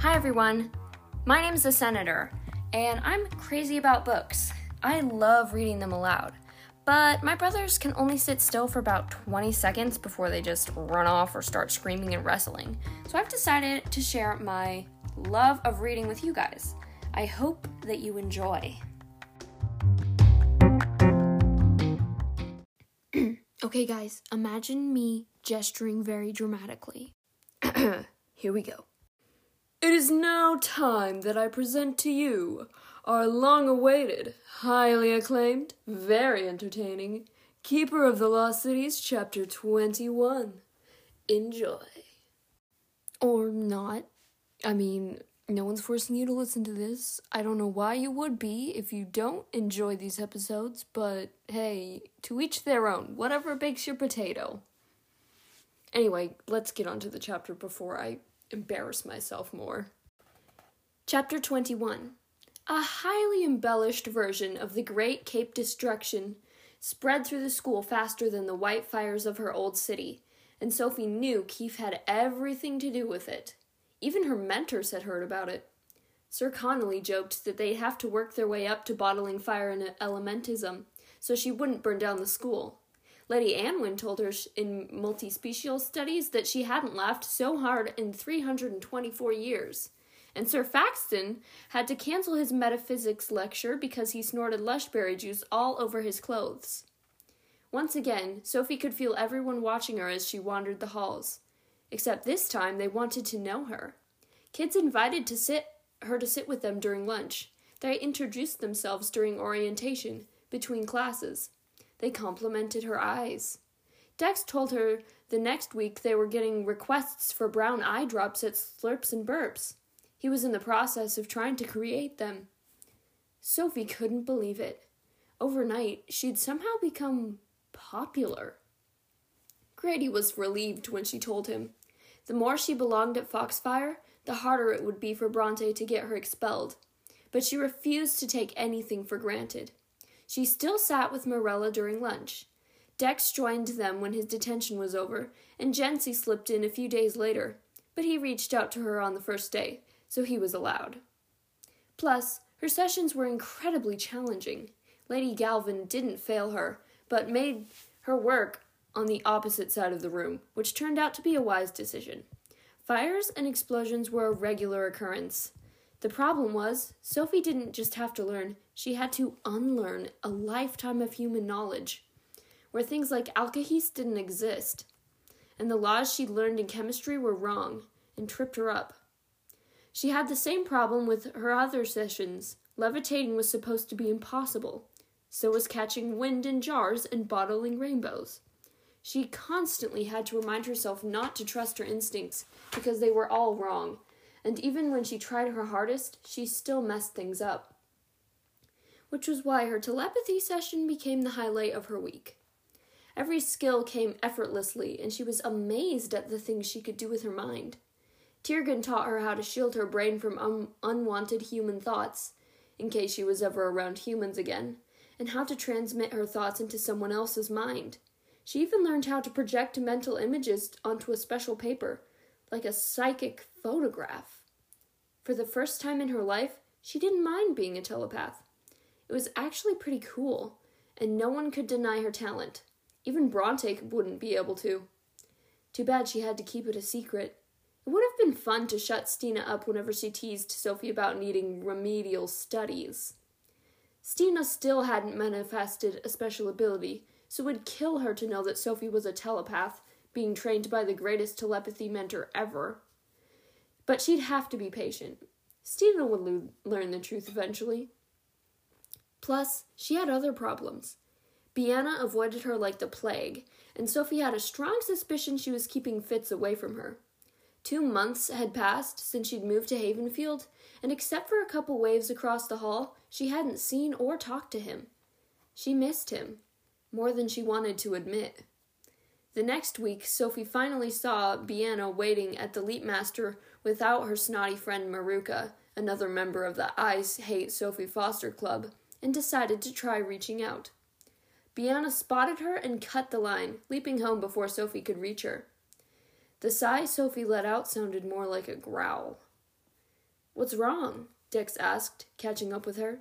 Hi, everyone. My name's the Senator, and I'm crazy about books. I love reading them aloud. But my brothers can only sit still for about 20 seconds before they just run off or start screaming and wrestling. So I've decided to share my love of reading with you guys. I hope that you enjoy. okay, guys, imagine me gesturing very dramatically. Here we go. It is now time that I present to you our long awaited, highly acclaimed, very entertaining Keeper of the Lost Cities, Chapter 21. Enjoy. Or not. I mean, no one's forcing you to listen to this. I don't know why you would be if you don't enjoy these episodes, but hey, to each their own. Whatever bakes your potato. Anyway, let's get on to the chapter before I embarrass myself more. Chapter 21 A highly embellished version of the Great Cape Destruction spread through the school faster than the white fires of her old city, and Sophie knew Keefe had everything to do with it. Even her mentors had heard about it. Sir Connolly joked that they'd have to work their way up to bottling fire and elementism, so she wouldn't burn down the school. Lady Anwen told her in multispecial studies that she hadn't laughed so hard in 324 years. And Sir Faxon had to cancel his metaphysics lecture because he snorted lushberry juice all over his clothes. Once again, Sophie could feel everyone watching her as she wandered the halls. Except this time they wanted to know her. Kids invited to sit her to sit with them during lunch. They introduced themselves during orientation, between classes. They complimented her eyes. Dex told her the next week they were getting requests for brown eye drops at Slurps and Burps. He was in the process of trying to create them. Sophie couldn't believe it. Overnight, she'd somehow become popular. Grady was relieved when she told him. The more she belonged at Foxfire, the harder it would be for Bronte to get her expelled. But she refused to take anything for granted. She still sat with Marella during lunch. Dex joined them when his detention was over, and Jensi slipped in a few days later, but he reached out to her on the first day, so he was allowed. Plus, her sessions were incredibly challenging. Lady Galvin didn't fail her, but made her work on the opposite side of the room, which turned out to be a wise decision. Fires and explosions were a regular occurrence. The problem was, Sophie didn't just have to learn, she had to unlearn a lifetime of human knowledge, where things like alkahest didn't exist, and the laws she'd learned in chemistry were wrong and tripped her up. She had the same problem with her other sessions. Levitating was supposed to be impossible. So was catching wind in jars and bottling rainbows. She constantly had to remind herself not to trust her instincts because they were all wrong, and even when she tried her hardest, she still messed things up. Which was why her telepathy session became the highlight of her week. Every skill came effortlessly, and she was amazed at the things she could do with her mind. Tiergan taught her how to shield her brain from un- unwanted human thoughts, in case she was ever around humans again, and how to transmit her thoughts into someone else's mind. She even learned how to project mental images onto a special paper, like a psychic photograph. For the first time in her life, she didn't mind being a telepath. It was actually pretty cool, and no one could deny her talent. Even Bronte wouldn't be able to. Too bad she had to keep it a secret. It would have been fun to shut Stina up whenever she teased Sophie about needing remedial studies. Stina still hadn't manifested a special ability, so it would kill her to know that Sophie was a telepath, being trained by the greatest telepathy mentor ever. But she'd have to be patient. Stina would lo- learn the truth eventually. Plus, she had other problems. Biana avoided her like the plague, and Sophie had a strong suspicion she was keeping Fitz away from her. Two months had passed since she'd moved to Havenfield, and except for a couple waves across the hall, she hadn't seen or talked to him. She missed him, more than she wanted to admit. The next week, Sophie finally saw Biana waiting at the Leapmaster without her snotty friend Maruca, another member of the I Hate Sophie Foster Club, and decided to try reaching out. Biana spotted her and cut the line, leaping home before Sophie could reach her. The sigh Sophie let out sounded more like a growl. What's wrong? Dix asked, catching up with her.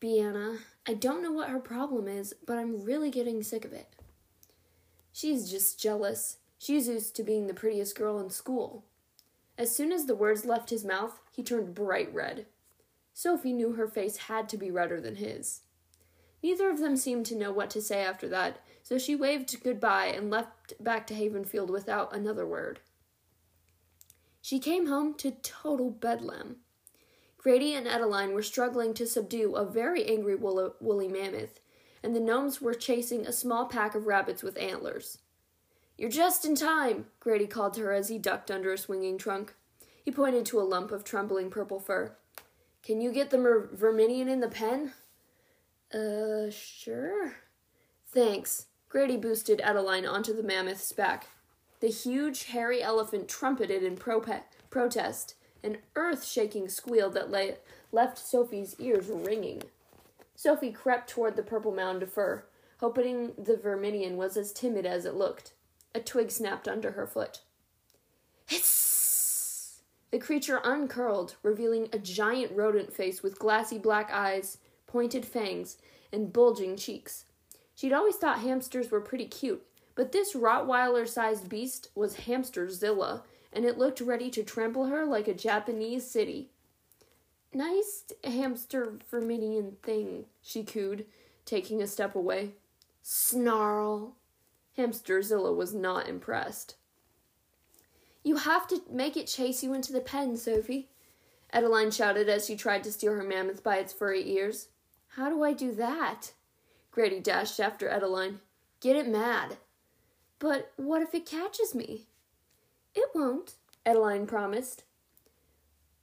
Biana, I don't know what her problem is, but I'm really getting sick of it. She's just jealous. She's used to being the prettiest girl in school. As soon as the words left his mouth, he turned bright red. Sophie knew her face had to be redder than his. Neither of them seemed to know what to say after that, so she waved goodbye and left back to Havenfield without another word. She came home to total bedlam. Grady and Edaline were struggling to subdue a very angry woolly mammoth, and the gnomes were chasing a small pack of rabbits with antlers. You're just in time, Grady called to her as he ducked under a swinging trunk. He pointed to a lump of trembling purple fur. Can you get the Mer- in the pen? Uh, sure. Thanks. Grady boosted Edaline onto the mammoth's back. The huge, hairy elephant trumpeted in pro- protest, an earth shaking squeal that lay- left Sophie's ears ringing. Sophie crept toward the purple mound of fur, hoping the verminion was as timid as it looked. A twig snapped under her foot. Hiss! The creature uncurled, revealing a giant rodent face with glassy black eyes, pointed fangs, and bulging cheeks. She'd always thought hamsters were pretty cute, but this Rottweiler sized beast was Hamsterzilla, and it looked ready to trample her like a Japanese city. Nice hamster verminion thing, she cooed, taking a step away. Snarl. Hamsterzilla was not impressed. You have to make it chase you into the pen, Sophie, Edaline shouted as she tried to steal her mammoth by its furry ears. How do I do that? Grady dashed after Edaline. Get it mad. But what if it catches me? It won't, Edaline promised.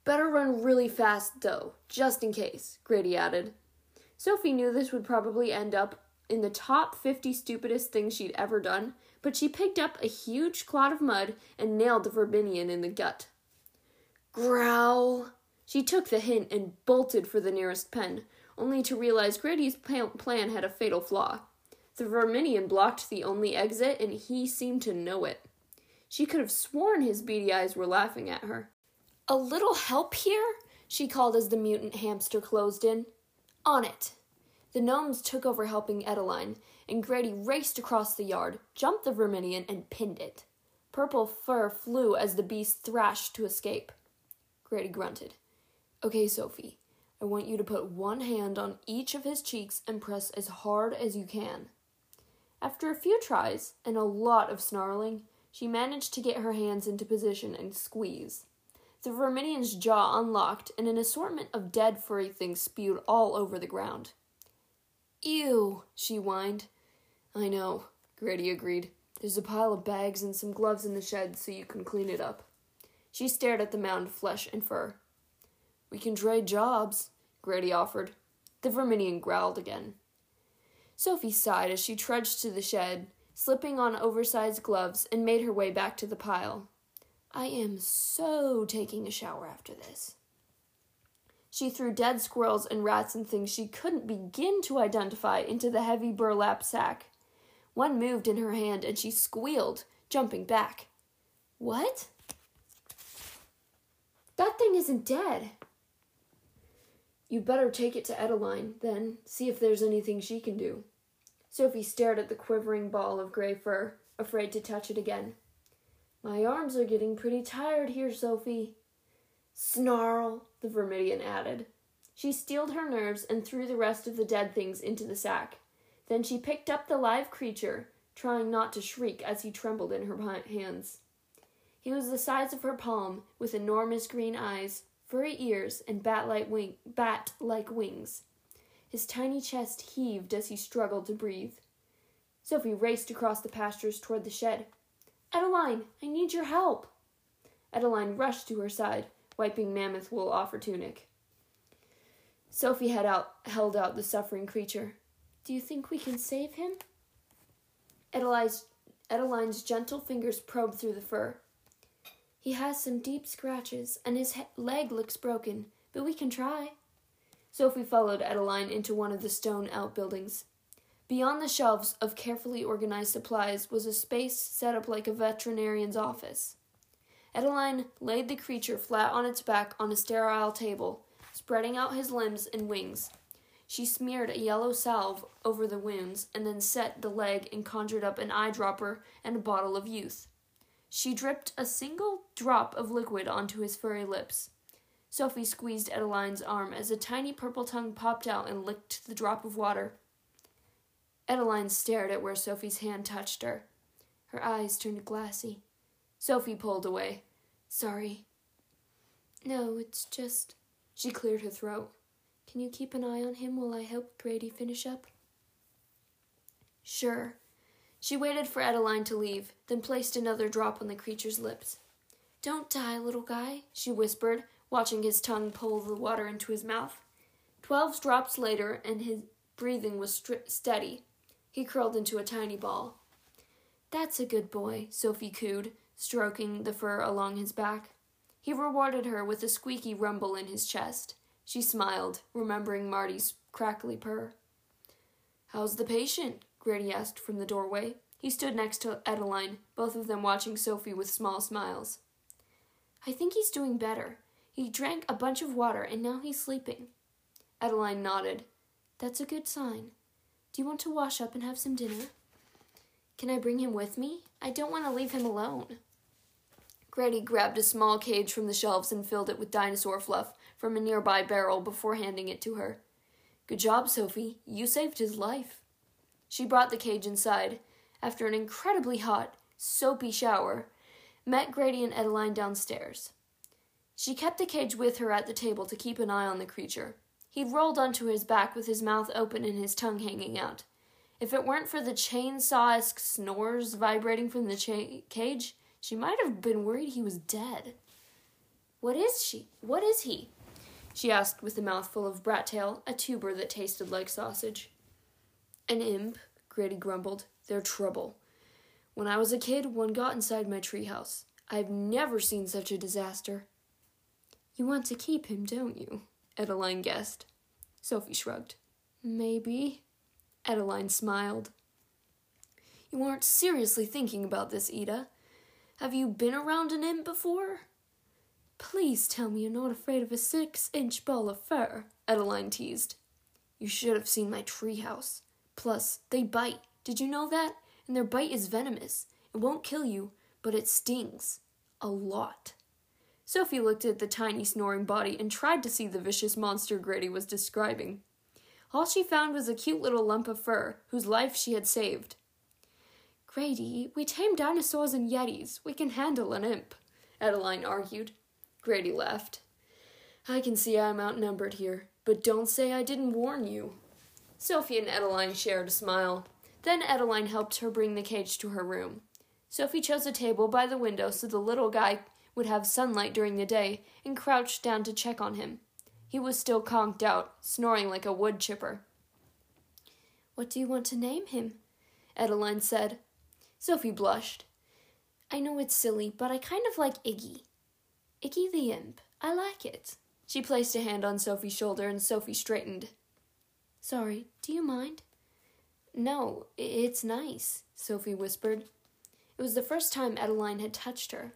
Better run really fast, though, just in case, Grady added. Sophie knew this would probably end up in the top 50 stupidest things she'd ever done, but she picked up a huge clod of mud and nailed the Verminion in the gut. Growl! She took the hint and bolted for the nearest pen, only to realize Grady's plan had a fatal flaw. The Verminion blocked the only exit, and he seemed to know it. She could have sworn his beady eyes were laughing at her. A little help here? she called as the mutant hamster closed in. On it. The gnomes took over helping Edaline, and Grady raced across the yard, jumped the verminion, and pinned it. Purple fur flew as the beast thrashed to escape. Grady grunted. Okay, Sophie, I want you to put one hand on each of his cheeks and press as hard as you can. After a few tries and a lot of snarling, she managed to get her hands into position and squeeze. The Verminion's jaw unlocked, and an assortment of dead furry things spewed all over the ground. Ew, she whined. I know, Grady agreed. There's a pile of bags and some gloves in the shed so you can clean it up. She stared at the mound of flesh and fur. We can trade jobs, Grady offered. The Verminion growled again. Sophie sighed as she trudged to the shed, slipping on oversized gloves, and made her way back to the pile. I am so taking a shower after this. She threw dead squirrels and rats and things she couldn't begin to identify into the heavy burlap sack. One moved in her hand and she squealed, jumping back. What? That thing isn't dead. You'd better take it to Edaline, then, see if there's anything she can do. Sophie stared at the quivering ball of gray fur, afraid to touch it again. My arms are getting pretty tired here, Sophie. Snarl, the Verminion added. She steeled her nerves and threw the rest of the dead things into the sack. Then she picked up the live creature, trying not to shriek as he trembled in her hands. He was the size of her palm, with enormous green eyes, furry ears, and bat-like, wing- bat-like wings. His tiny chest heaved as he struggled to breathe. Sophie raced across the pastures toward the shed. Edaline, I need your help. Edaline rushed to her side, wiping mammoth wool off her tunic. Sophie had out, held out the suffering creature. Do you think we can save him? Edaline's, Edaline's gentle fingers probed through the fur. He has some deep scratches, and his he- leg looks broken, but we can try. Sophie followed Edaline into one of the stone outbuildings. Beyond the shelves of carefully organized supplies was a space set up like a veterinarian's office. Edaline laid the creature flat on its back on a sterile table, spreading out his limbs and wings. She smeared a yellow salve over the wounds and then set the leg and conjured up an eyedropper and a bottle of youth. She dripped a single drop of liquid onto his furry lips. Sophie squeezed Edaline's arm as a tiny purple tongue popped out and licked the drop of water. Edaline stared at where Sophie's hand touched her. Her eyes turned glassy. Sophie pulled away. Sorry. No, it's just. She cleared her throat. Can you keep an eye on him while I help Grady finish up? Sure. She waited for Edaline to leave, then placed another drop on the creature's lips. Don't die, little guy, she whispered, watching his tongue pull the water into his mouth. Twelve drops later, and his breathing was stri- steady. He curled into a tiny ball. That's a good boy, Sophie cooed, stroking the fur along his back. He rewarded her with a squeaky rumble in his chest. She smiled, remembering Marty's crackly purr. How's the patient? Grady asked from the doorway. He stood next to Edaline, both of them watching Sophie with small smiles. I think he's doing better. He drank a bunch of water and now he's sleeping. Edaline nodded. That's a good sign. Do you want to wash up and have some dinner? Can I bring him with me? I don't want to leave him alone. Grady grabbed a small cage from the shelves and filled it with dinosaur fluff from a nearby barrel before handing it to her. Good job, Sophie. You saved his life. She brought the cage inside. After an incredibly hot, soapy shower, met Grady and Edaline downstairs. She kept the cage with her at the table to keep an eye on the creature. He rolled onto his back with his mouth open and his tongue hanging out. If it weren't for the chainsaw esque snores vibrating from the cha- cage, she might have been worried he was dead. What is she? What is he? she asked with a mouthful of brat tail, a tuber that tasted like sausage. An imp, Grady grumbled. They're trouble. When I was a kid, one got inside my treehouse. I've never seen such a disaster. You want to keep him, don't you? Edaline guessed. Sophie shrugged. Maybe. Edaline smiled. You aren't seriously thinking about this, Ida. Have you been around an imp before? Please tell me you're not afraid of a six inch ball of fur, Edaline teased. You should have seen my treehouse. Plus, they bite. Did you know that? And their bite is venomous. It won't kill you, but it stings. A lot. Sophie looked at the tiny snoring body and tried to see the vicious monster Grady was describing. All she found was a cute little lump of fur, whose life she had saved. Grady, we tame dinosaurs and yetis. We can handle an imp, Edaline argued. Grady laughed. I can see I'm outnumbered here, but don't say I didn't warn you. Sophie and Edaline shared a smile. Then Edaline helped her bring the cage to her room. Sophie chose a table by the window so the little guy would have sunlight during the day and crouched down to check on him. He was still conked out, snoring like a wood chipper. What do you want to name him? Edaline said. Sophie blushed. I know it's silly, but I kind of like Iggy. Iggy the Imp. I like it. She placed a hand on Sophie's shoulder and Sophie straightened. Sorry, do you mind? No, it's nice, Sophie whispered. It was the first time Edaline had touched her.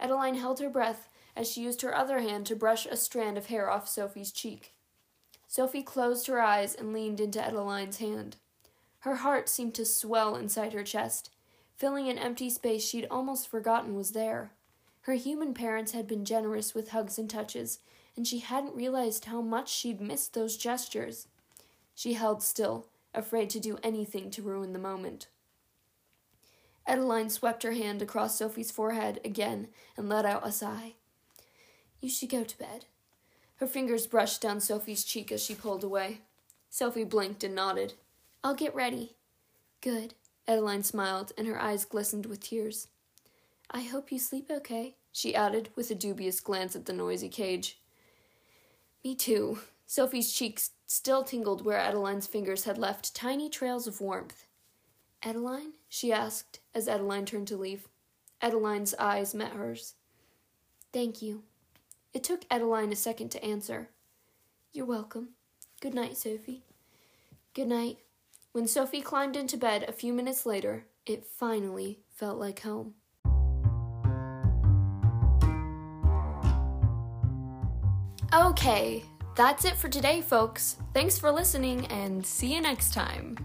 Edaline held her breath as she used her other hand to brush a strand of hair off Sophie's cheek. Sophie closed her eyes and leaned into Edaline's hand. Her heart seemed to swell inside her chest, filling an empty space she'd almost forgotten was there. Her human parents had been generous with hugs and touches, and she hadn't realized how much she'd missed those gestures. She held still, afraid to do anything to ruin the moment. Edaline swept her hand across Sophie's forehead again and let out a sigh. You should go to bed. Her fingers brushed down Sophie's cheek as she pulled away. Sophie blinked and nodded. I'll get ready. Good. Edaline smiled, and her eyes glistened with tears. I hope you sleep okay, she added, with a dubious glance at the noisy cage. Me too. Sophie's cheeks still tingled where Edaline's fingers had left tiny trails of warmth. Edaline? she asked as Edaline turned to leave. Edaline's eyes met hers. Thank you. It took Edaline a second to answer. You're welcome. Good night, Sophie. Good night. When Sophie climbed into bed a few minutes later, it finally felt like home. Okay, that's it for today, folks. Thanks for listening and see you next time.